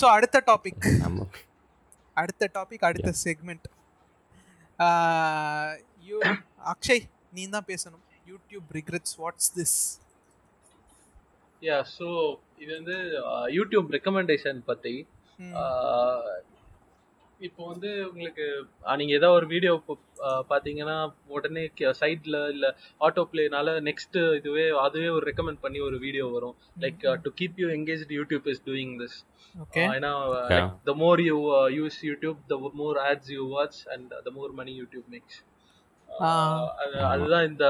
So அடுத்த topic அடுத்த topic அடுத்த செக்மெண்ட் யூ அக்ஷய் நீ தான் பேசணும். YouTube regrets what's this yeah so இது வந்து யூடியூப் ரெக்கமெண்டேஷன் பற்றி இப்போ வந்து உங்களுக்கு நீங்க ஏதோ ஒரு வீடியோ பாத்தீங்கன்னா உடனே சைட்ல இல்ல ஆட்டோ பிளேனால நெக்ஸ்ட் இதுவே அதுவே ஒரு ரெக்கமெண்ட் பண்ணி ஒரு வீடியோ வரும். Like to keep you engage YouTube is doing this okay ஏன்னா. The more you use YouTube the more ads you watch and the more money YouTube makes. அதுதான் இந்த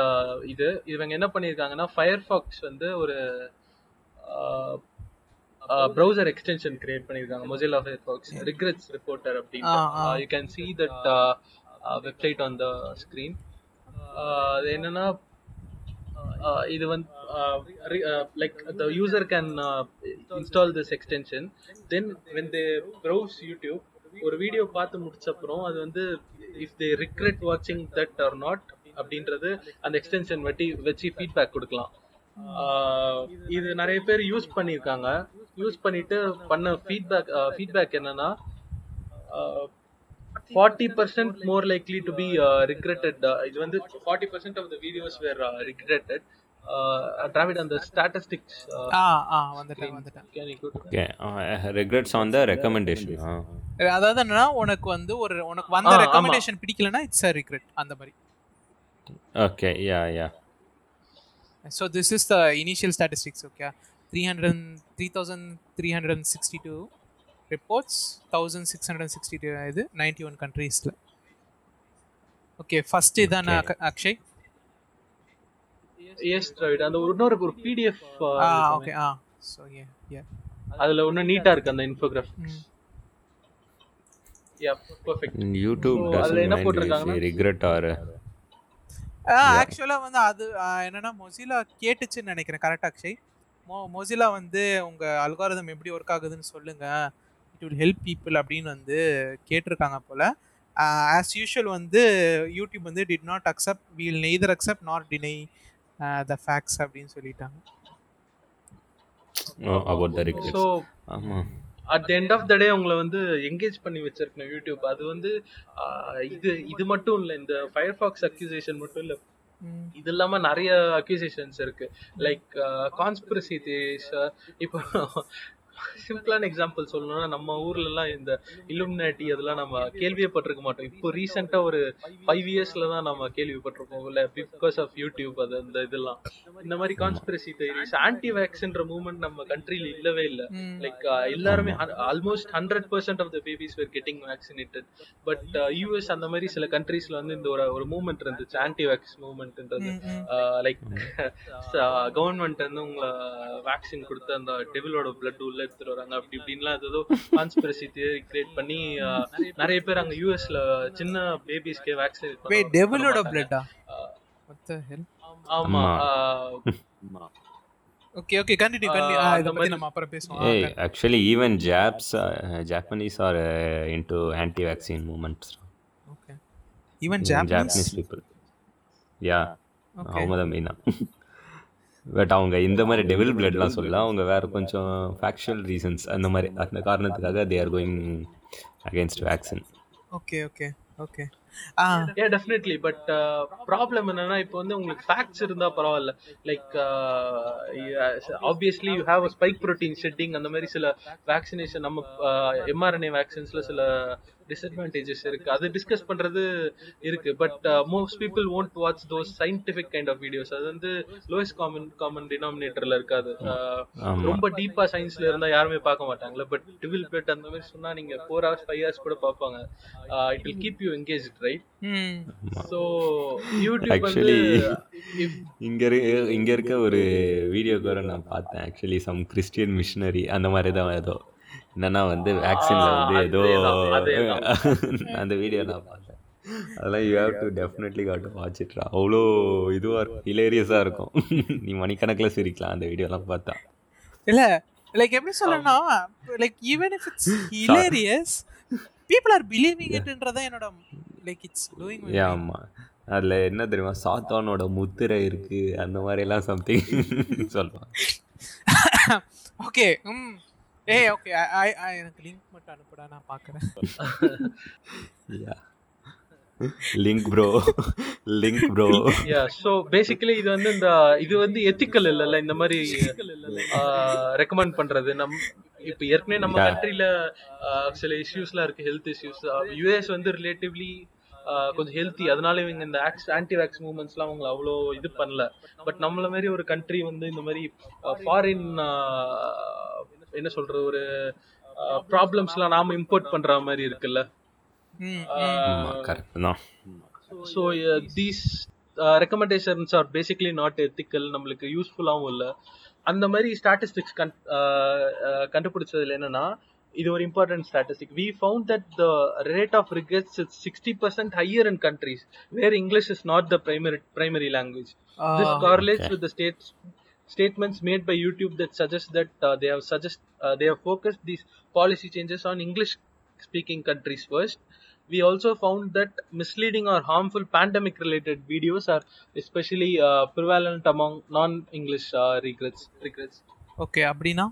இது. இவங்க என்ன பண்ணியிருக்காங்கன்னா ஃபயர்ஃபாக்ஸ் வந்து ஒரு ப்ரௌசர் எக்ஸ்டென்ஷன் கிரியேட் பண்ணியிருக்காங்க. Mozilla Firefox regrets reporter. அப்படின்னு you can see that website on the screen அது என்னன்னா uh, இது வந்து like the user can install this extension then when they browse YouTube ஒரு வீடியோ பார்த்து முடிச்ச அப்புறம் அது வந்து இஃப் தே ரிக்ரெட் வாட்சிங் தட் ஆர் நாட் அப்படின்றது அந்த எக்ஸ்டென்ஷன் வட்டி வச்சு ஃபீட்பேக் கொடுக்கலாம். இது நிறைய பேர் யூஸ் பண்ணியிருக்காங்க. யூஸ் பண்ணிட்டு பண்ண ஃபீட்பேக் ஃபீட்பேக் என்னன்னா forty percent more likely to be regretted இது வந்து forty percent of the videos were regretted Dravid அந்த ஸ்டாட்டிஸ்டிக்ஸ் ஆ வந்துட்டேன் வந்துட்டேன். ரெக்ரெட்ஸ் ஆன் த ரெக்கமெண்டேஷன் அதாவது என்னன்னா உனக்கு வந்து ஒரு உனக்கு வந்த. ரெக்கமெண்டேஷன் பிடிக்கலனா இட்ஸ் அ ரிக்ரெட் அந்த மாதிரி. Okay yeah yeah so this is the initial statistics okay three hundred three thousand three hundred sixty two reports thousand six hundred sixty two இது நைன்டி ஒன் கண்ட்ரீஸில் ஓகே ஃபர்ஸ்ட் இதான Okay. Akshay? Yes Dravid அந்த ஒரு இன்னொரு ஒரு PDF ஆ okay ஆ. So ஏ ஏ அதுல இன்னும் நீட்டா இருக்கு அந்த infographics yeah perfect YouTube So, அதுல என்ன போட்டிருக்காங்கன்னா? ரிக்ரெட் ஆக்சுவலாக வந்து அது என்னன்னா மொசிலா கேட்டுச்சுன்னு நினைக்கிறேன். கரெக்ட் அக்ஷய்? மோ மொசிலா வந்து உங்கள் அல்காரிதம் எப்படி ஒர்க் ஆகுதுன்னு சொல்லுங்க. இட் வில் ஹெல்ப் பீப்புள் அப்படின்னு வந்து கேட்டிருக்காங்க போல். ஆஸ் யூஷுவல் வந்து யூடியூப் வந்து did not accept we'll neither accept not deny the facts அப்படின்னு சொல்லிட்டாங்க. அபவுட் த ஆமாம் at the end of the day உங்களை வந்து என்கேஜ் பண்ணி வச்சிருக்கணும் யூடியூப் அது வந்து இது இது மட்டும் இல்லை இந்த ஃபயர்ஃபாக்ஸ் அக்யூசேஷன் மட்டும் இல்லை இது இல்லாம நிறைய அக்யூசேஷன்ஸ் இருக்கு. லைக் கான்ஸ்பிரசி தேஸ் இப்போ சிம்பிளான எக்ஸாம்பிள் சொல்லணும்னா நம்ம ஊர்ல எல்லாம் இந்த இலுமினாட்டி அதெல்லாம் நம்ம கேள்வியே பட்டிருக்க மாட்டோம். இப்போ ரீசெண்டா ஒரு ஃபைவ் இயர்ஸ்ல தான் நம்ம கேள்விப்பட்டிருக்கோம் இல்ல பிகாஸ் ஆஃப் யூடியூப் அது அந்த இதெல்லாம். இந்த மாதிரி கான்ஸ்பிரசி தியரிஸ் ஆன்டி வேக்ஸ்ன்ற மூவ்மெண்ட் நம்ம கண்ட்ரில இல்லவே இல்லை. லைக் எல்லாருமே almost hundred percent of the babies were getting vaccinated but US அந்த மாதிரி சில கண்ட்ரீஸ்ல வந்து இந்த ஒரு ஒரு மூவ்மெண்ட் இருந்துச்சு ஆன்டி வேக்ஸ் மூவ்மெண்ட்ன்றது லைக் கவர்மெண்ட் வந்து உங்களை வேக்சின் கொடுத்து அந்த டெவிலோட பிளட் உள்ள எடுத்துட்டு வராங்க. அப்படி இப்படின்லாம் ஏதோ கான்ஸ்பிரசி தியரி கிரியேட் பண்ணி நிறைய பேர் அங்க யூஎஸ்ல சின்ன பேபிஸ்க்கே வேக்சினேட் டெவிலோட பிளட்டா ஆமா ஓகே ஓகே கண்டினியூ கண்டினியூ இத பத்தி நம்ம அப்புறம் பேசுவோம். ஏய் actually even jobs Japanese are into anti vaccine moments okay even Japanese people yeah அவங்க தான் மெயினாக பட் அவங்க இந்த மாதிரி டெவில் பிளட்லாம் சொல்லல அவங்க வேற கொஞ்சம் ஃபேக்சுவல் ரீசன்ஸ் அந்த மாதிரி அந்த காரணத்துக்காக they are going against vaccine okay okay okay A definitely but problem என்னன்னா இப்போ வந்து உங்களுக்கு ஃபேக்ட்ஸ் இருந்தா பரவாயில்ல. Like obviously you have spike protein shedding அந்த மாதிரி சில வேக்சினேஷன் நம்ம எம்ஆர்என்ஏ வேக்சின்ஸ்ல சில டிஸ்அட்வான்டேஜஸ் இருக்கு. அது டிஸ்கஸ் பண்றது இருக்கு. But most people won't watch those scientific kind of videos அது வந்து லோயஸ்ட் காமன் காமன் டினாமினேட்டர்ல இருக்காது. Uh. ரொம்ப டீப்பா சயின்ஸ்ல இருந்தா யாருமே பார்க்க மாட்டாங்கல்ல பட் டிவில் பெட் அந்த மாதிரி சொன்னா நீங்க ஃபோர் ஹவர்ஸ் ஃபைவ் ஹவர்ஸ் கூட பார்ப்பாங்க. It will keep you engage right so YouTube actually இங்க இங்க இருக்க ஒரு வீடியோ கூட நான் பார்த்தேன். ஆக்சுவலி சம் கிறிஸ்டியன் மிஷினரி அந்த மாதிரி தான் ஏதோ. என்னன்னா வந்து வேக்சின்ல வந்து ஏதோ. அந்த வீடியோ நான் பார்த்தேன். அதெல்லாம் you have to definitely got to watch இட்ரா அவ்வளோ இதுவாக இருக்கும். ஹிலேரியஸாக இருக்கும். நீ மணிக்கணக்கில் சிரிக்கலாம் அந்த வீடியோலாம் பார்த்தா. இல்ல லைக் எப்படி சொல்லணும்னா like even if it's hilarious people are believing இட்ன்றத என்னோட லைக் இட்ஸ் ஏன் ஆமாம் அதில் என்ன தெரியுமா? சாத்தானோட முத்திரை இருக்குது அந்த மாதிரிலாம் சம்திங் சொல்லுவாங்க. ஓகே ம். ஏய் ஓகே எனக்கு லிங்க் மட்டும் அனுப்புடா நான் பார்க்குறேன் link bro link bro yeah so basically இது வந்து இந்த இது வந்து எத்திக்கல் இல்லைல்ல இந்த மாதிரி ரெக்கமெண்ட் பண்றது. நம் இப்போ ஏற்கனவே நம்ம. கண்ட்ரில சில இஷ்யூஸ்லாம் இருக்கு ஹெல்த் இஷ்யூஸ் யூஎஸ் வந்து ரிலேட்டிவ்லி கொஞ்சம் ஹெல்த்தி அதனால இவங்க இந்த ஆன்டி வேக்ஸ் மூவ்மெண்ட்ஸ்லாம் அவங்க அவ்வளோ இது பண்ணல. பட் நம்மள மாதிரி ஒரு கண்ட்ரி வந்து இந்த மாதிரி ஃபாரின் என்ன சொல்றது ஒரு ப்ராப்ளம்ஸ்லாம் நாம இம்போர்ட் பண்ற மாதிரி இருக்குல்ல. ம் ஆமா கரெக்ட் தான். So these recommendations are basically not ethical நம்மளுக்கு யூஸ்ஃபுல்லாகவும் இல்லை. அந்த மாதிரி ஸ்டாட்டிஸ்டிக்ஸ் கண் கண்டுபிடிச்சதுல என்னன்னா இது ஒரு important statistic we found that the rate of regrets is sixty percent higher in countries where English is not the primary primary language This correlates Okay. with the states statements made by YouTube that suggest that uh, they have suggest uh, they have focused these policy changes on English speaking countries first. We also found that misleading or harmful pandemic related videos are especially uh, prevalent among non English uh, regrets regrets. Okay அப்படின்னா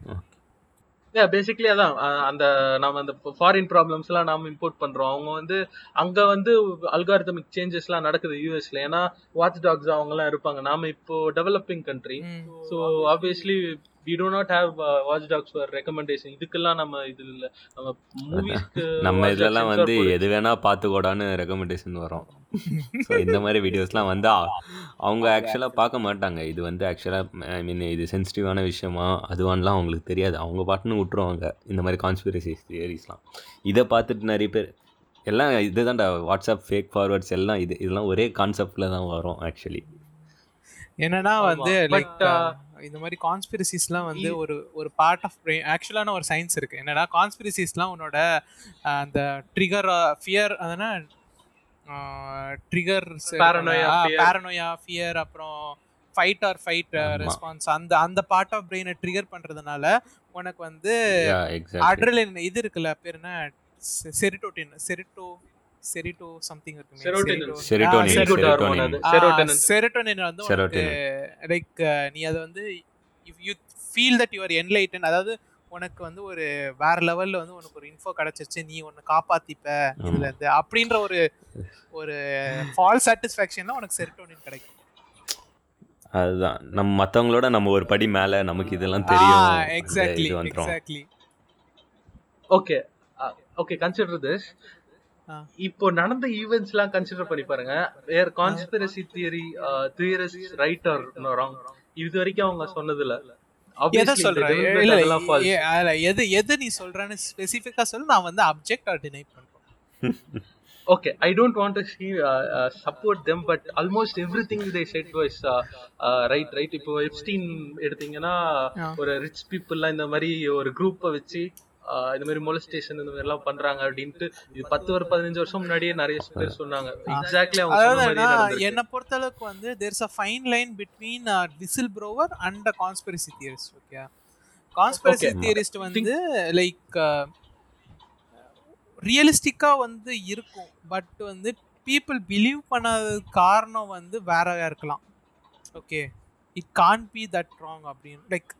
Yeah, Basically அதான். அந்த நாம அந்த foreign problems எல்லாம் நாம import பண்றோம். அவங்க வந்து அங்க வந்து அல்காரிதமிக் சேஞ்சஸ் எல்லாம் நடக்குது யூஎஸ்ல ஏன்னா வாட்ச் டாக்ஸ் அவங்க எல்லாம் இருப்பாங்க. நாம இப்போ developing country so obviously we do not have watch dogs for recommendation இதுக்கெல்லாம் நம்ம இது இல்ல. நம்ம மூவிஸ்க்கு நம்ம இதுலலாம் வந்து எது வேணா பார்த்துக்கோடான்னு ரெக்கமெண்டேஷன் வரும். ஸோ இந்த மாதிரி வீடியோஸ்லாம் வந்து அவங்க ஆக்சுவலாக பார்க்க மாட்டாங்க. இது வந்து ஆக்சுவலாக ஐ மீன் இது சென்சிட்டிவான விஷயமா அதுவான்லாம் அவங்களுக்கு தெரியாது. அவங்க பாட்டுன்னு விட்டுருவாங்க. இந்த மாதிரி கான்ஸ்பிரசி தியரிஸ்லாம் இதை பார்த்துட்டு நிறைய பேர் எல்லாம் இதுதான்டா வாட்ஸ்அப் ஃபேக் ஃபார்வர்ட்ஸ் எல்லாம் இது இதெல்லாம் ஒரே கான்செப்டில் தான் வரும் ஆக்சுவலி என்னன்னா. வந்து But, லைக் இந்த மாதிரி கான்ஸ்பிரசிஸ்லாம் வந்து ஒரு ஒரு பார்ட் ஆஃப் பிரெயின் ஆக்சுவலான ஒரு சயின்ஸ் இருக்கு என்னன்னா கான்ஸ்பிரசிஸ்லாம் உன்னோட அந்த ட்ரிகர் ஃபியர் அதனா trigger Paranoia, fear. Paranoia fear அப்புறம் ஃபைட் ஆர் ஃபைட். ரெஸ்பான்ஸ் அந்த அந்த பார்ட் ஆஃப் பிரெயினை ட்ரிகர் பண்றதுனால உனக்கு வந்து அட்ரலின் இது இருக்குல்ல பேர் என்ன செரிட்டோட்டின் செரிட்டோ செரிட்டோ சம்திங் இருக்கு செரோட்டோனின் வந்து. லைக் நீ அதை வந்து if you feel that your enlighten அதாவது உனக்கு வந்து ஒரு வேற லெவல்ல வந்து உனக்கு ஒரு இன்ஃபோ கிடைச்சிருச்சு நீ ஒன்னு காப்பாத்திப்ப இதுல இருந்து. அப்படின்ற ஒரு ஒரு ஃபால் சாட்டிஸ்ஃபேக்ஷன்ல உனக்கு செரோட்டோனின் கிடைக்கும். அதுதான். நம்ம மற்றவங்களோட நம்ம ஒரு படி மேலே நமக்கு இதெல்லாம் தெரியும். Exactly exactly okay okay consider this. இப்போ நடந்த ஈவெண்ட்ஸ் எல்லாம் கன்சிடர் பண்ணி பாருங்க. Were conspiracy theory theories right or wrong இது வரைக்கும் அவங்க சொன்னதுல எதை சொல்ற? இல்ல எது எது நீ சொல்றன்னு ஸ்பெசிஃபிக்கா சொல்லு. நான் வந்து அப்ஜெக்ட் ஆர் டினை பண்றேன். Okay i don't want to see uh, uh, support them but almost everything they said was uh, uh, right right. இப்போ எப்ஸ்டீன் எடுத்தீங்கன்னா. ஒரு ரிச் பீப்புள்லாம் இந்த மாதிரி ஒரு குரூப்பை வச்சு இந்த மாதிரி மொலஸ்டேஷன் இந்த மாதிரி எல்லாம் பண்றாங்க அப்படின்ட்டு இது பத்து ஒரு பதினஞ்சு வருஷம் முன்னாடியே நிறைய பேர் சொன்னாங்க. எக்ஸாக்ட்லி அவங்க. என்னை பொறுத்தளவுக்கு வந்து there's a fine line between whistle blower and a conspiracy theorist okay conspiracy. Theorist வந்து லைக் ரியலிஸ்டிக்கா வந்து இருக்கும். பட் வந்து பீப்புள் பிலீவ் பண்ணாததுக்கு காரணம் வந்து வேறயா இருக்கலாம். Okay it can be that wrong அப்படின்னு லைக்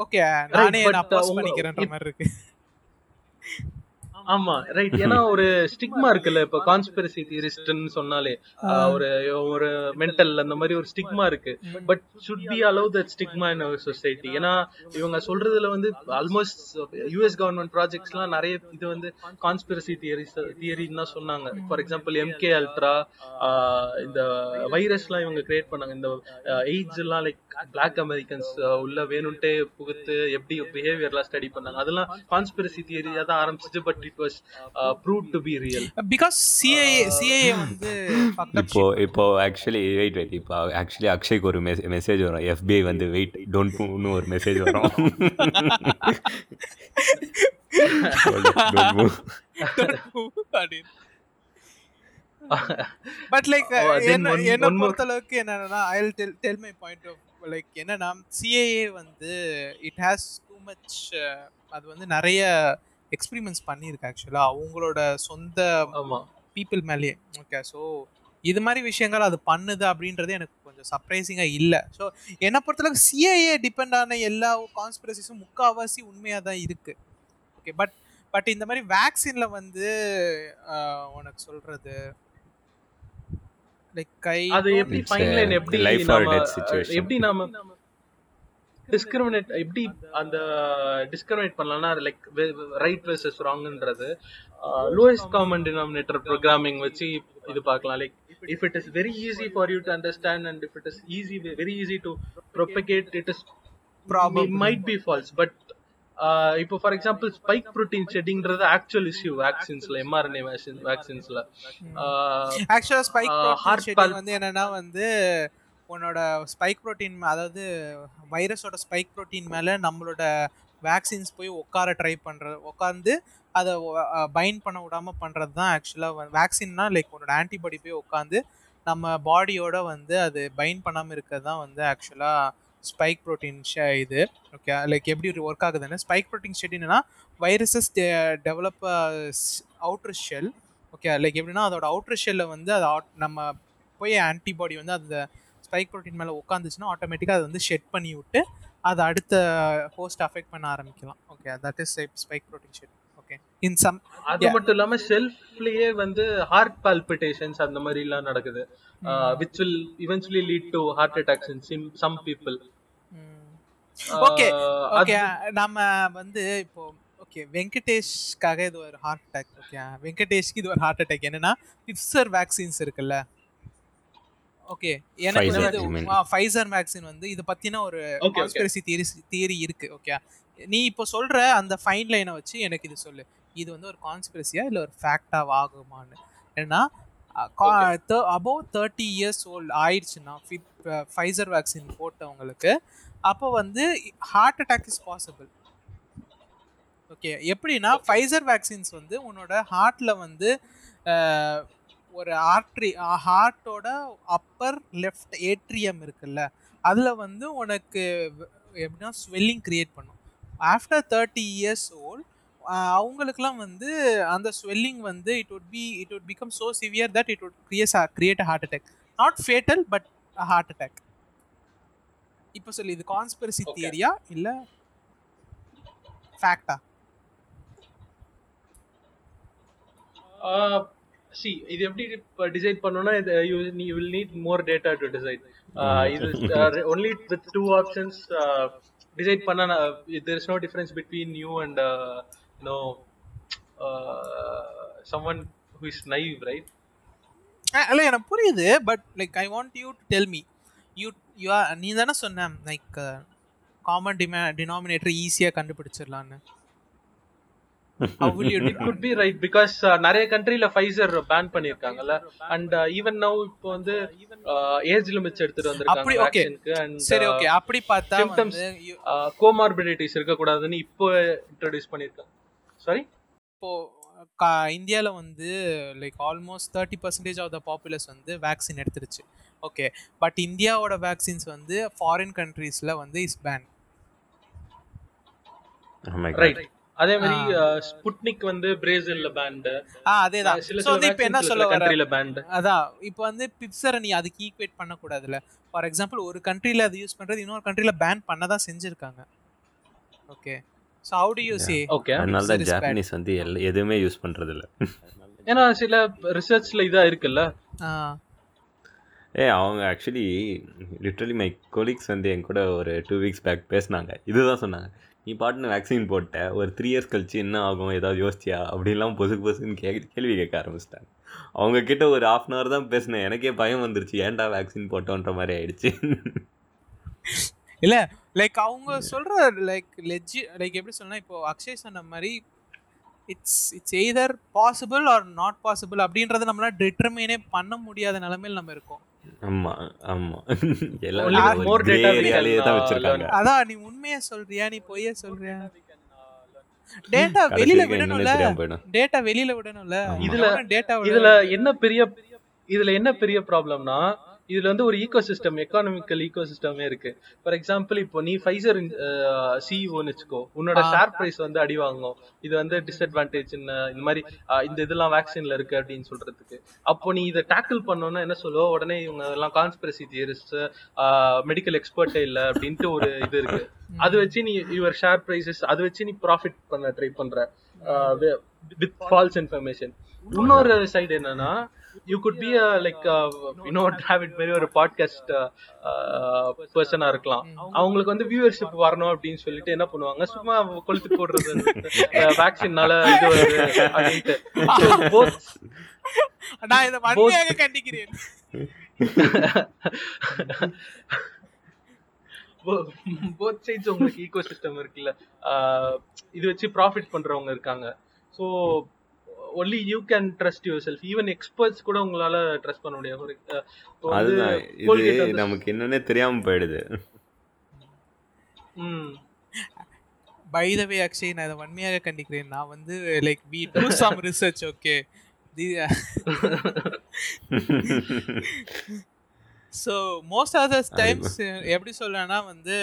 ஓகே நானே நான் uh, போஸ்ட் உங்க- பண்ணிக்கிறேன்ற மாதிரி இருக்கு. ஆமா ரைட் ஏன்னா ஒரு ஸ்டிக்மா இருக்குல்ல இப்ப கான்ஸ்பிரசி தியரிஸ்ட்னு சொன்னாலே ஒரு ஒரு மென்டல் அந்த மாதிரி ஒரு ஸ்டிக்மா இருக்கு. But should be allow that stigma in our society ஏன்னா இவங்க சொல்றதுல வந்து ஆல்மோஸ்ட் யூஎஸ் கவர்மெண்ட் ப்ராஜெக்ட்ஸ்லாம் நிறைய இது வந்து கான்ஸ்பிரசி தியரிஸ் தியரின்னு தான் சொன்னாங்க. ஃபார் எக்ஸாம்பிள் எம்கே அல்ட்ரா இந்த வைரஸ்லாம் இவங்க கிரியேட் பண்ணாங்க. இந்த எய்ட்ஸ் எல்லாம் லைக் பிளாக் அமெரிக்கன்ஸ் உள்ள வேணும்ட்டே புகுத்து எப்படி பிஹேவியர்லாம் ஸ்டடி பண்ணாங்க? அதெல்லாம் கான்ஸ்பிரசி தியரியா தான் ஆரம்பிச்சிச்சு but it was prove to be real because CAA CAA வந்து இப்போ இப்போ ஆக்சுவலி வெயிட் வெயிட் இப்போ ஆக்சுவலி அக்ஷய்க்கு ஒரு மெசேஜ் வரும். எஃபிஐ வந்து வெயிட் டோன்ட் மூவ்னு ஒரு மெசேஜ் வரும். பட் லைக் Oh, என்ன பொறுத்தளவுக்கு என்னன்னா I tell tell my point of like என்னன்னா சிஏஏ வந்து இட் ஹாஸ் டூ மச் அது வந்து நிறைய எக்ஸ்பெரிமெண்ட்ஸ் பண்ணியிருக்கு ஆக்சுவலா அவங்களோட சொந்த பீப்புள் மேலேயே. ஓகே ஸோ இது மாதிரி விஷயங்கள் அது பண்ணுது அப்படின்றது எனக்கு கொஞ்சம் சர்ப்ரைசிங்காக இல்லை. ஸோ என்னை பொறுத்தளவுக்கு சிஏஏ டிபெண்ட் ஆன எல்லா கான்ஸ்பிரசிஸும் முக்கால்வாசி உண்மையாக தான் இருக்குது ஓகே பட் பட் இந்த மாதிரி வேக்சினில் வந்து உனக்கு சொல்கிறது லைக் கை அது எப்படி ஃபைன் லைன் எப்படி or நாம death situation. எப்படி நாம டிஸ்கிரிமினேட் எப்படி அந்த டிஸ்கிரிமினேட் பண்ணலாம்னா லைக் ரைட் வெர்சஸ் ராங்ன்றது லோயஸ்ட் காமன் டினாமினேட்டர் ப்ரோக்ராமிங் வச்சு இது பார்க்கலாம் like if it is very easy for you to understand and if it is easy very easy to propagate it is Probably. Might be false but இப்போ for example spike protein ஷெட்டிங்கிறது actual issue வேக்சின்ஸ்ல mRNA வேக்சின்ஸ்ல ஆக்சுவலாக spike pulp- வந்து என்னன்னா வந்து உன்னோட spike protein அதாவது வைரஸோட ஸ்பைக் ப்ரோட்டீன் மேலே நம்மளோட வேக்சின்ஸ் போய் உட்கார ட்ரை பண்ணுறது உட்காந்து அதை பைண்ட் பண்ண விடாம பண்ணுறது தான் ஆக்சுவலாக வேக்சின்னா லைக் உன்னோட ஆன்டிபாடி போய் உட்காந்து நம்ம பாடியோட வந்து அது பைண்ட் பண்ணாமல் இருக்கிறது தான் வந்து ஆக்சுவலாக ஸ்பைக் ப்ரோட்டீன் இது. ஓகே லைக் எப்படி ஒரு ஒர்க் ஆகுதுன்னு spike protein ஷெட்டின்னா viruses develop outer shell okay like எப்படின்னா அதோட அவுட்ரு ஷெல்லில் வந்து அது ஆட் நம்ம போய் ஆன்டிபாடி வந்து அந்த ஸ்பைக் ப்ரோட்டீன் மேலே உட்காந்துச்சுன்னா ஆட்டோமேட்டிக்காக அதை வந்து ஷெட் பண்ணி விட்டு அதை அடுத்த ஹோஸ்ட் அஃபெக்ட் பண்ண ஆரம்பிக்கலாம். Okay that is spike protein shed okay. In some அது. மட்டும் இல்லாம செல்ஃப்லயே வந்து ஹார்ட் பால்பிட்டேஷன்ஸ் அந்த மாதிரி எல்லாம் நடக்குது. Which will eventually lead to heart attacks in some people okay okay நம்ம வந்து இப்போ ஓகே வெங்கடேஷ்காக இது ஒரு ஹார்ட் அட்டாக் ஓகே வெங்கடேஷ்க்கு இது ஒரு ஹார்ட் அட்டாக் என்னன்னா பிப்சர் வேக்சின்ஸ் இருக்குல்ல? ஓகே எனக்கு Pfizer, வந்து. ஃபைசர் வேக்சின் வந்து இது பத்தின ஒரு. கான்ஸ்பிரசி தியரி தியரி இருக்கு ஓகே நீ இப்போ சொல்ற அந்த ஃபைன் லைனை வச்சு எனக்கு இது சொல்லு. இது வந்து ஒரு கான்ஸ்பிரசியா இல்ல ஒரு ஃபேக்டா ஆகுமான்னு ஏன்னா அபவ் தேர்ட்டி இயர்ஸ் ஓல்ட் ஆயிடுச்சுன்னா ஃபைசர் வேக்சின் போட்டவங்களுக்கு அப்போ வந்து heart attack is possible okay எப்படின்னா ஃபைசர் வேக்சின்ஸ் வந்து உன்னோட ஹார்ட்ல வந்து ஒரு ஆர்ட்ரி ஹார்ட்டோட அப்பர் லெஃப்ட் ஏட்ரியம் இருக்குல்ல? அதில் வந்து உனக்கு எப்படின்னா ஸ்வெல்லிங் கிரியேட் பண்ணும். ஆஃப்டர் தேர்ட்டி இயர்ஸ் ஓல்ட் அவங்களுக்குலாம் வந்து அந்த ஸ்வெல்லிங் வந்து it would be it would become so severe that it would create create heart attack not fatal but heart attack இப்போ சொல்லி இது கான்ஸ்பிரசி. தியரியா இல்லை ஃபேக்டா சி இது எப்படி டிசைட் பண்ணனும்னா இது you will need more data to decide இது only with two options decide பண்ண there is no difference between you and no someone who is naive right இல்லை எனக்கு புரியுது but like I want you to tell me you you நீ தானே சொன்ன like common டிமே denominator ஈஸியாக கண்டுபிடிச்சிடலான்னு How will you do it could be right because நிறைய கண்ட்ரில ஃபைசர் பேன் பண்ணிருக்காங்கல்ல அண்ட் ஈவன் நவ் இப்போ வந்து ஏஜ் லிமிட்ஸ் எடுத்துட்டு வந்திருக்காங்க ஓகே வேக்சினுக்கு அண்ட் சரி ஓகே அப்படி பார்த்தா you- கோமார்பிடிட்டிஸ் இருக்க கூடாதுன்னு இப்போ இன்ட்ரோடியூஸ் பண்ணிருக்காங்க சாரி இப்போ கா இந்தியாவில் வந்து like almost thirty percentage of the populace வந்து வேக்சின் எடுத்துருச்சு. ஓகே பட் இந்தியாவோட வேக்சின்ஸ் வந்து ஃபாரின் கண்ட்ரீஸில் வந்து இஸ் பேன். ரைட் அதே மாதிரி ஸ்புட்னிக் வந்து பிரேசில்ல பேண்ட் ஆ அதே தான் சில ஸோ சில வந்து இப்போ என்ன சொல்ல கண்ட்ரில பேண்ட் அதான் இப்போ வந்து பிப்சரை நீ அதுக்கு ஈக்குவேட் பண்ணக்கூடாதுல்ல. ஃபார் எக்ஸாம்பிள் ஒரு கண்ட்ரியில் அது யூஸ் பண்ணுறது இன்னொரு கண்ட்ரியில் பேன் பண்ண தான் செஞ்சுருக்காங்க okay so how do you say okay அதனால தான். ஜாப்பனீஸ் வந்து எதுவுமே யூஸ் பண்றது இல்ல ஏன்னா சில ரிசர்ச்ல இதா இருக்குல்ல. ஏ அவங்க ஆக்சுவலி லிட்ரலி மை கொலீக்ஸ் வந்து என் கூட ஒரு டூ வீக்ஸ் பேக் பேசினாங்க. இதுதான் சொன்னாங்க. நீ பாட்டுன்னு வேக்சின் போட்ட ஒரு த்ரீ இயர்ஸ் கழிச்சு என்ன ஆகும் ஏதாவது யோசிச்சியா? அப்படிலாம் பொசுக்கு பொசுன்னு கே கேள்வி கேட்க ஆரம்பிச்சிட்டாங்க. அவங்க கிட்ட ஒரு half அன் ஹவர் தான் பேசினேன். எனக்கே பயம் வந்துருச்சு. ஏன்டா வேக்சின் போட்டோன்ற மாதிரி ஆயிடுச்சு. இல்ல லைக் அவங்க சொல்ற லைக் லெஜி லைக் எப்படி சொல்லலாம் இப்போ அக்ஷய் சொன்ன மாதிரி it's it's either possible or not possible அப்படின்றத நம்மளால டிட்டர்மினே பண்ண முடியாத நிலைமையில் நம்ம இருக்கோம். ஆமா ஆமா. வச்சிருக்காங்க. அதான் நீ உண்மையா சொல்றியா நீ பொய்யா சொல்றியா? டேட்டா வெளியில விடணும்ல. டேட்டா வெளியில விடணும்ல. இதுல- டேட்டா இதுல என்ன பெரிய இதுல என்ன பெரிய ப்ராப்ளம்னா இதுல வந்து ஒரு ஈகோ சிஸ்டம் எக்கானமிக்கல் ஈகோ சிஸ்டமே இருக்கு. ஃபார் எக்ஸாம்பிள் இப்போ நீ ஃபைசர் சிஇஓன்னு வச்சுக்கோ உன்னோட. ஷேர் பிரைஸ் வந்து அடி வாங்கும். இது வந்து டிஸ்அட்வான்டேஜ் இந்த மாதிரி இந்த இதெல்லாம் வேக்சின்ல இருக்கு அப்படின்னு சொல்றதுக்கு. அப்போ நீ இதை டேக்கிள் பண்ணோன்னா என்ன சொல்லுவோ? உடனே இவங்க எல்லாம் கான்ஸ்பிரசி தியரிஸ்ட் மெடிக்கல் எக்ஸ்பர்ட்டே இல்ல அப்படின்ட்டு ஒரு இது இருக்கு. அது வச்சு நீ யுவர் ஷேர் பிரைசஸ் அது வச்சு நீ ப்ராஃபிட் பண்ண ட்ரை பண்ற வித் ஃபால்ஸ் இன்ஃபர்மேஷன் இன்னொரு சைடு என்னன்னா you could be like you know have மாதிரி ஒரு பாட்காஸ்ட் பர்சனா இருக்கலாம். அவங்களுக்கு வந்து வியூவர்ஷிப் வரணும் அப்படின்னு சொல்லிட்டு என்ன பண்ணுவாங்க? சும்மா கொளுத்து போடுறது வேக்சின்னால இது அப்படின்ட்டு. So, both நான் இதை வன்மையாக கண்டிக்கிறேன். போத் சைட்ஸ் உங்களுக்கு ஈகோ சிஸ்டம் இருக்குல்ல. ஆஹ் இது வச்சு ப்ராஃபிட் பண்றவங்க இருக்காங்க. So only you can trust yourself even experts கூட உங்களால ட்ரஸ்ட் பண்ண முடியாது. அதுதான். இது நமக்கு என்னன்னே தெரியாம போயிடுது. ம். பை த வே அக்ஷய் நான் இதை வன்மையாக கண்டிக்கிறேன். நான் வந்து like we do some research okay so most of the times எப்படி சொல்லனா வந்து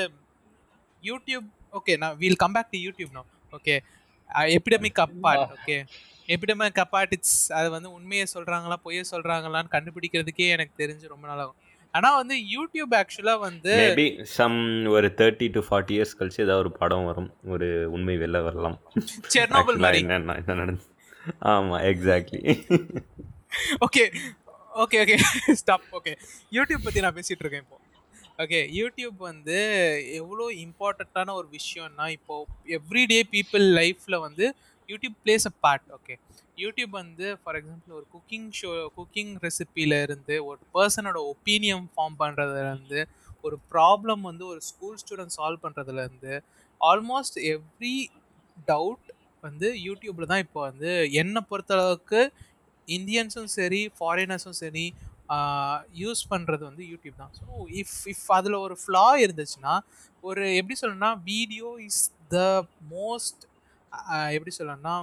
யூடியூப் ஓகே நான் will come back to YouTube no okay epidemic apart okay epidemic apart it's அது வந்து உண்மையை சொல்றாங்களா பொய்யை சொல்றாங்களான்னு கண்டுபிடிக்கிறதுக்கே எனக்கு தெரிஞ்சு ரொம்ப நாள் ஆகும். ஆனா வந்து யூடியூப் ஆக்சுவலா வந்து சம் ஒரு தேர்ட்டி டு ஃபார்ட்டி இயர்ஸ் கழிச்சு ஏதாவது ஒரு படம் வரும் ஒரு உண்மை வெளில வரலாம். என்ன நடந்து ஆமா exactly okay okay okay stop okay YouTube பற்றி நான் பேசிகிட்டு இருக்கேன் இப்போ. ஓகே யூடியூப் வந்து எவ்வளோ இம்பார்ட்டண்ட்டான ஒரு விஷயம்னா இப்போ எவ்ரிடே பீப்புள் லைஃப்பில் வந்து YouTube plays a part okay YouTube வந்து ஃபார் எக்ஸாம்பிள் ஒரு குக்கிங் ஷோ குக்கிங் ரெசிப்பியில் இருந்து ஒரு பர்சனோட ஒப்பீனியன் ஃபார்ம் பண்ணுறதுலேருந்து ஒரு ப்ராப்ளம் வந்து ஒரு ஸ்கூல் ஸ்டூடெண்ட் சால்வ் பண்ணுறதுலேருந்து ஆல்மோஸ்ட் எவ்ரி டவுட் வந்து யூடியூப்பில் தான் இப்போ வந்து என்னை பொறுத்தளவுக்கு இந்தியன்ஸும் சரி ஃபாரினர்ஸும் சரி யூஸ் பண்ணுறது வந்து யூடியூப் தான். ஸோ இஃப் இஃப் அதில் ஒரு ஃப்ளா இருந்துச்சுன்னா ஒரு எப்படி சொல்லணும்னா வீடியோ இஸ் த மோஸ்ட் எப்படி சொல்லணும்னா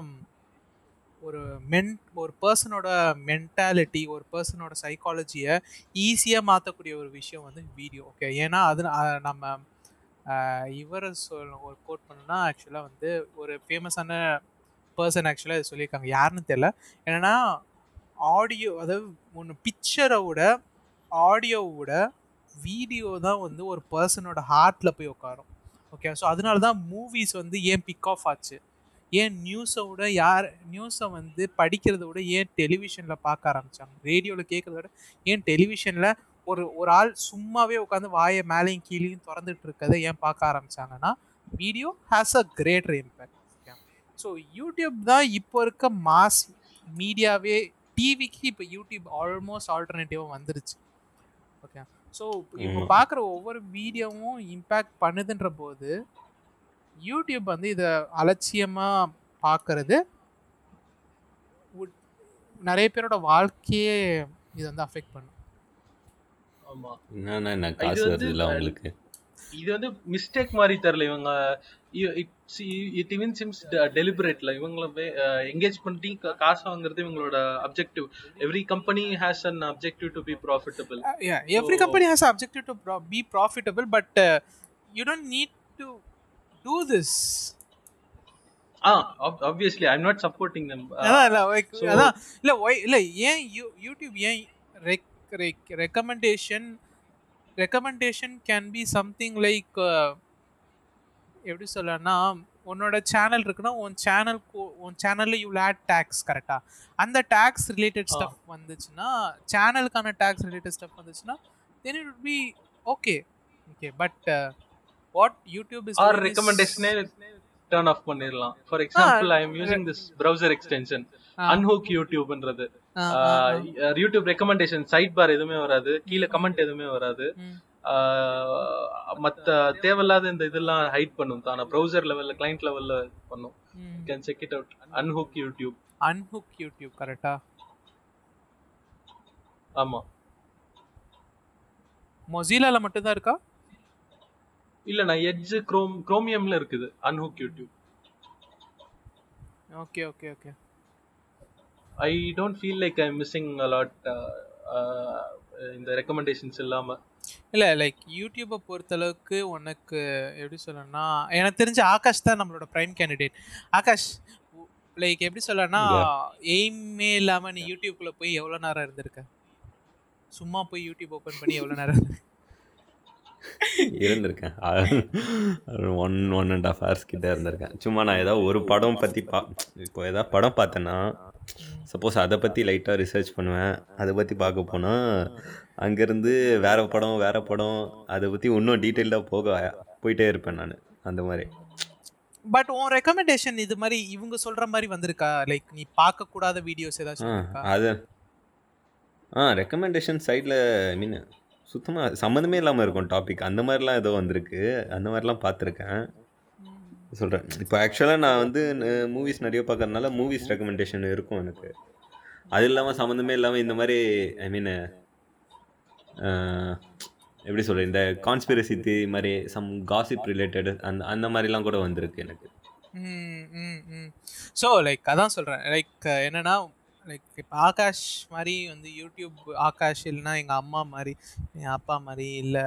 ஒரு மென் ஒரு பர்சனோட மென்டாலிட்டி ஒரு பர்சனோட சைக்காலஜியை ஈஸியாக மாற்றக்கூடிய ஒரு விஷயம் வந்து வீடியோ ஓகே ஏன்னா அது நம்ம இவரை சொல் ஒரு கோட் பண்ணோன்னா ஆக்சுவலாக வந்து ஒரு ஃபேமஸான பர்சன் ஆக்சுவலாக இது சொல்லியிருக்காங்க. யாருன்னு தெரியல. என்னன்னா ஆடியோ அதாவது ஒன்று பிக்சரை விட ஆடியோவை விட வீடியோ தான் வந்து ஒரு பர்சனோட ஹார்ட்டில் போய் உட்காரும் ஓகே ஸோ அதனால தான் மூவிஸ் வந்து ஏன் பிக் ஆஃப் ஆச்சு? ஏன் நியூஸை விட யார் நியூஸை வந்து படிக்கிறத விட ஏன் டெலிவிஷனில் பார்க்க ஆரம்பித்தாங்க ரேடியோவில் கேட்குறத விட ஏன் டெலிவிஷனில் ஒரு ஒரு ஆள் சும்மாவே உட்காந்து வாயை மேலேயும் கீழேயும் திறந்துட்டு இருக்கதை ஏன் பார்க்க ஆரம்பிச்சாங்கன்னா video has a greater impact okay so YouTube தான் இப்போ இருக்க மாஸ் மீடியாவே டிவிக்கு இப்போ யூடியூப் ஆல்மோஸ்ட் ஆல்டர்னேட்டிவாக வந்துருச்சு. ஓகே ஸோ இப்போ. பார்க்குற ஒவ்வொரு வீடியோவும் இம்பேக்ட் பண்ணுதுன்ற போது யூடியூப் வந்து இதை அலட்சியமாக பார்க்கறது நிறைய பேரோட வாழ்க்கையே இது வந்து அஃபெக்ட் பண்ணும். என்ன இது காசு வந்து வருது இல்லை உங்களுக்கு? இது வந்து மிஸ்டேக் மாதிரி தெரியல இவங்க இட் இவன் சிம்ஸ் டெலிபரேட்ல இவங்கள என்கேஜ் பண்ணி காசு வாங்குறது இவங்களோட objective every company has an objective to be profitable Uh, yeah, every So- company has an objective to pro- be profitable, this. Ah obviously I not supporting them அதான் இல்ல, அதான். இல்ல ஏன் யூ யூடியூப் ஏன் ரெக் ரெக் recommendation recommendation can be something like எப்படி சொல்லனா உன்னோட channel இருக்குன்னா உன் சேனல் உன் சேனல்ல யூ ஆட் டேக்ஸ் கரெக்டா அந்த டேக்ஸ் ரிலேட்டட் ஆ. ஸ்டஃப் வந்துச்சுன்னா சேனலுக்கான டேக்ஸ் ரிலேட்டட் ஸ்டஃப் வந்துச்சுன்னா then it be okay okay but what YouTube is or ரெக்கமெண்டேஷனே turn off பண்ணிடலாம். For example I am using this browser extension unhook யூடியூப்ன்றது YouTube recommendation sidebar எதுவுமே வராது கீழே comment எதுவுமே வராது. மத்த தேவையில்லாத இந்த இதெல்லாம் ஹைட் பண்ணும் தான. ப்ரௌசர் லெவல்ல கிளைண்ட் லெவல்ல பண்ணும். Can check it out unhook YouTube unhook YouTube கரெக்டா ஆமா. மொசிலால மட்டும் தான் இருக்கா? இல்ல நான் எட்ஜ் குரோம் குரோமியம்ல இருக்குது unhook YouTube okay okay okay I don't feel like I missing a lot இந்த ரெக்கமெண்டேஷன்ஸ் இல்லாம. இல்லை லைக் யூடியூப்பை பொறுத்தளவுக்கு உனக்கு எப்படி சொல்லணும்னா எனக்கு தெரிஞ்ச ஆகாஷ் தான் நம்மளோட ப்ரைம் கேண்டிடேட் ஆகாஷ் லைக் எப்படி சொல்லணும்னா எய்மே இல்லாமல் நீ யூடியூப்குள்ளே போய் எவ்வளோ நேரம் இருந்திருக்க? சும்மா போய் யூடியூப் ஓப்பன் பண்ணி எவ்வளோ நேரம் இருந்திருக்க? இருந்திருக்கேன். One one and half hours கிட்ட இருந்திருக்கேன். சும்மா நான் ஏதாவது ஒரு படம் பற்றி பா இப்போ ஏதாவது படம் பார்த்தேன்னா சப்போஸ் அதை பற்றி லைட்டாக ரிசர்ச் பண்ணுவேன். அதை பற்றி பார்க்க போனால் அங்கேருந்து வேற படம் வேற படம் அதை பற்றி இன்னும் டீட்டெயில்டாக போக போயிட்டே இருப்பேன் நான் அந்த மாதிரி. பட் உன் ரெக்கமெண்டேஷன் இது மாதிரி இவங்க சொல்ற மாதிரி வந்திருக்கா? லைக் நீ பார்க்க கூடாத வீடியோஸ் ஏதாச்சும் அது ஆ ரெக்கமெண்டேஷன் சைடில் ஐ மீன் சுத்தமாக சம்மந்தமே இல்லாமல் இருக்கும் டாபிக் அந்த மாதிரிலாம் ஏதோ வந்திருக்கு. அந்த மாதிரிலாம் பார்த்துருக்கேன். சொல்கிறேன் இப்போ ஆக்சுவலாக நான் வந்து மூவிஸ் நிறைய பார்க்கறதுனால மூவிஸ் ரெக்கமெண்டேஷன் இருக்கும் எனக்கு. அது இல்லாமல் சம்மந்தமே இல்லாமல் இந்த மாதிரி ஐ மீன் எப்படி சொல்கிறேன் இந்த கான்ஸ்பிரசி தி மாதிரி சம் காசிப் ரிலேட்டட் அந்த அந்த மாதிரிலாம் கூட வந்திருக்கு எனக்கு. ஸோ லைக் அதான் சொல்கிறேன் லைக் என்னன்னா லைக் இப்போ ஆகாஷ் மாதிரி வந்து யூடியூப் ஆகாஷ் இல்லைன்னா எங்கள் அம்மா மாதிரி என் அப்பா மாதிரி இல்லை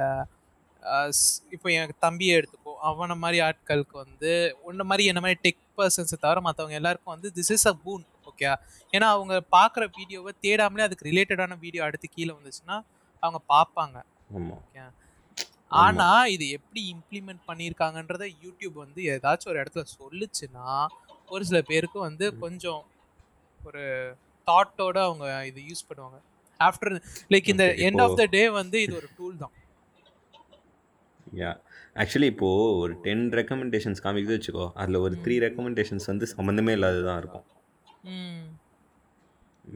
இப்போ எனக்கு தம்பியை எடுத்துக்கோ அவனை மாதிரி ஆட்களுக்கு வந்து உன்ன மாதிரி என்ன மாதிரி டெக் பர்சன்ஸை தவிர மற்றவங்க எல்லாருக்கும் வந்து this is a boon okay ஏன்னா அவங்க பார்க்குற வீடியோவை தேடாமலே அதுக்கு ரிலேட்டடான வீடியோ அடுத்து கீழே வந்துச்சுன்னா அவங்க பார்ப்பாங்க ஓகே ஆனா இது எப்படி இம்ப்ளிமெண்ட் பண்ணியிருக்காங்கன்றத யூடியூப் வந்து ஏதாச்சும் ஒரு இடத்துல சொல்லுச்சுன்னா ஒரு சில பேருக்கு வந்து கொஞ்சம் ஒரு தாட்டோட அவங்க இது யூஸ் பண்ணுவாங்க. ஆஃப்டர் லைக் இந்த எண்ட் ஆஃப் த டே வந்து இது ஒரு டூல் தான். யா ஆக்சுவலி இப்போது ஒரு டென் ரெக்கமெண்டேஷன்ஸ் காமிக்குது வச்சுக்கோ. அதில் ஒரு த்ரீ ரெக்கமெண்டேஷன்ஸ் வந்து சம்மந்தமே இல்லாததான் இருக்கும். ம்.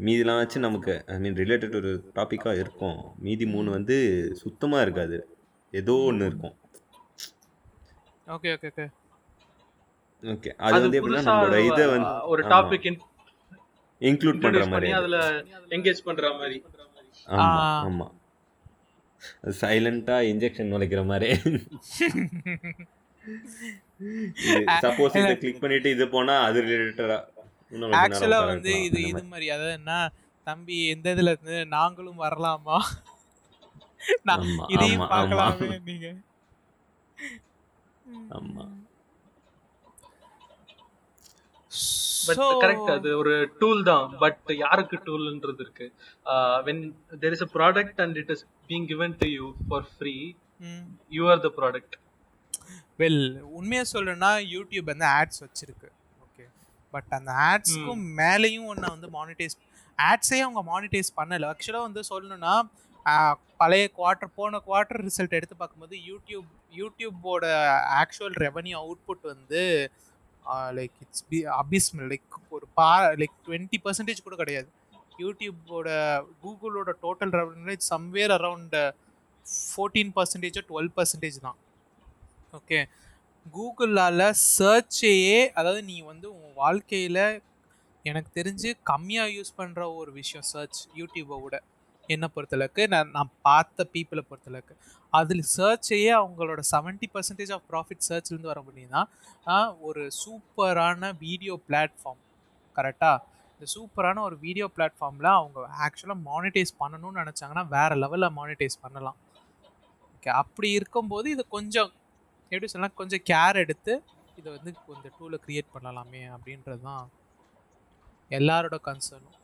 மீதிலாம் வச்சு நமக்கு ஐ மீன் ரிலேட்டட் ஒரு டாப்பிக்காக இருக்கும். மீதி மூணு வந்து சுத்தமாக இருக்காது. ஏதோ ஒன்று இருக்கும். ஓகே ஓகே ஓகே ஓகே அது வந்து எப்படின்னா நம்மளோட இதை வந்து ஒரு. டாபிக் இன்க்ளூட் இன்ட்ரோடியூஸ் மாதிரி. அதுல என்கேஜ் பண்ற மாதிரி ஆமாம் ஆ. ஆமாம் சைலண்ட்டாக இன்ஜெக்ஷன் நுழைக்கிற மாதிரி சப்போஸ் இதை கிளிக் பண்ணிட்டு இது போனால் அது ரிலேட்டடாக ஆக்சுவலா வந்து இது இது மாதிரி அதாவது என்ன தம்பி எந்த இதுல இருந்து நாங்களும் வரலாமா ஆமா, இதையும் ஆமா, பார்க்கலாமே ஆமா. நீங்க ஆமா. பட் கரெக்ட் அது ஒரு டூல் தான். பட் யாருக்கு டூல்ன்றது இருக்கு? When there is a product and it is being given to you for free. You are the product well உண்மையா சொல்லணும்னா யூடியூப் வந்து ஆட்ஸ் வச்சிருக்கு. ஓகே பட் அந்த ஆட்ஸ்க்கும் மேலேயும் ஒன்று வந்து மானிட்டைஸ் ஆட்ஸே அவங்க மானிட்டைஸ் பண்ணல. ஆக்சுவலாக வந்து சொல்லணும்னா பழைய குவார்ட்டர் போன குவார்ட்டர் ரிசல்ட் எடுத்து பார்க்கும்போது யூடியூப் யூடியூப்போட ஆக்சுவல் ரெவன்யூ அவுட்புட் வந்து like it's be abysmal like ஒரு பா லைக் டுவெண்ட்டி பர்சன்டேஜ் கூட கிடையாது. யூடியூப்போட கூகுளோட total revenue somewhere around fourteen பர்சன்டேஜோ twelve percentage தான். ஓகே கூகுளால் சர்ச்சையே அதாவது நீ வந்து உன் வாழ்க்கையில் எனக்கு தெரிஞ்சு கம்மியாக யூஸ் பண்ணுற ஒரு விஷயம் சர்ச் யூடியூப்பை விட என்னை பொறுத்தளவுக்கு நான் நான் பார்த்த பீப்புளை பொறுத்தளவுக்கு. அதில் சர்ச்சையே அவங்களோட செவன்ட்டி பர்சன்டேஜ் ஆஃப் ப்ராஃபிட் சர்ச்லேருந்து வர முடியும்னா ஒரு சூப்பரான வீடியோ பிளாட்ஃபார்ம் கரெக்டாக இந்த சூப்பரான ஒரு வீடியோ பிளாட்ஃபார்மில் அவங்க ஆக்சுவலாக மானிட்டைஸ் பண்ணணும்னு நினச்சாங்கன்னா வேறு லெவலில் மானிட்டைஸ் பண்ணலாம். ஓகே அப்படி இருக்கும்போது இது கொஞ்சம் எப்படி சொல்லலாம் கொஞ்சம் கேர் எடுத்து இதை வந்து இந்த டூலை க்ரியேட் பண்ணலாமே அப்படின்றது தான் எல்லாரோட கன்சர்னும்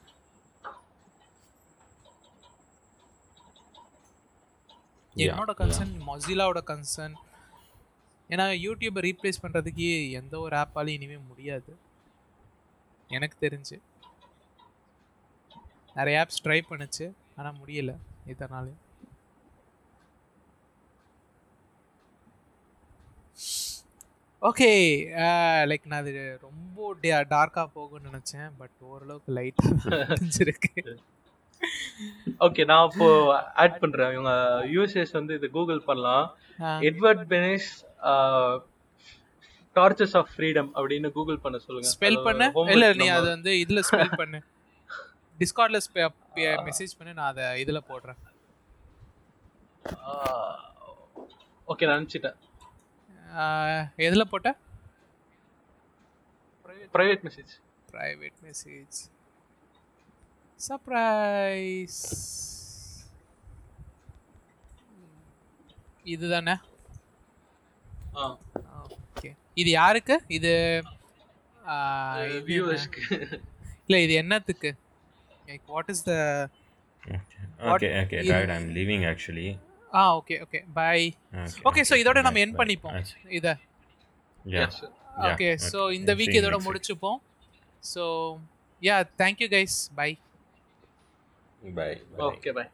என்னோட கன்சர்ன் மொசிலாவோட கன்சர்ன் ஏன்னா யூடியூப்பை ரீப்ளேஸ் பண்ணுறதுக்கு எந்த ஒரு ஆப்பாலையும் இனிமேல் முடியாது. எனக்கு தெரிஞ்சு. நிறைய ஆப்ஸ் ட்ரை பண்ணுச்சு ஆனால் முடியல இதனால. ஓகே லைக் நான் அது ரொம்ப டார்க்காக போகும்னு நினச்சேன் பட் ஓரளவுக்கு லைட்டாக தெரிஞ்சிருக்கு. ஓகே நான் அப்போ ஆட் பண்றேன். இவங்க யூஎஸ்எஸ் வந்து இது கூகுள் பண்ணலாம். Edward Bernays torches of freedom அப்படின்னு கூகுள் பண்ண சொல்லுங்க. ஸ்பெல் பண்ணு. இல்ல நீ அது வந்து இதுல ஸ்பெல் பண்ணு. டிஸ்கார்ட்ல மெசேஜ் பண்ணு. நான் அதை இதுல போடுறேன். ஓகே நான் அனுப்பிச்சிட்டேன். எதுல போட்ட? Private message private message surprise இதுதானே? ஆ. ஓகே இது யாருக்கு? இது இல்ல இது என்னத்துக்கு? Like what is the Okay, okay, in- right. I'm leaving actually. Ah okay okay bye Okay, okay so இதோட நம்ம என். பண்ணிப்போம். இத. ஓகே ஸோ இந்த வீக் இதோட. முடிச்சுப்போம். So yeah thank you guys bye bye okay bye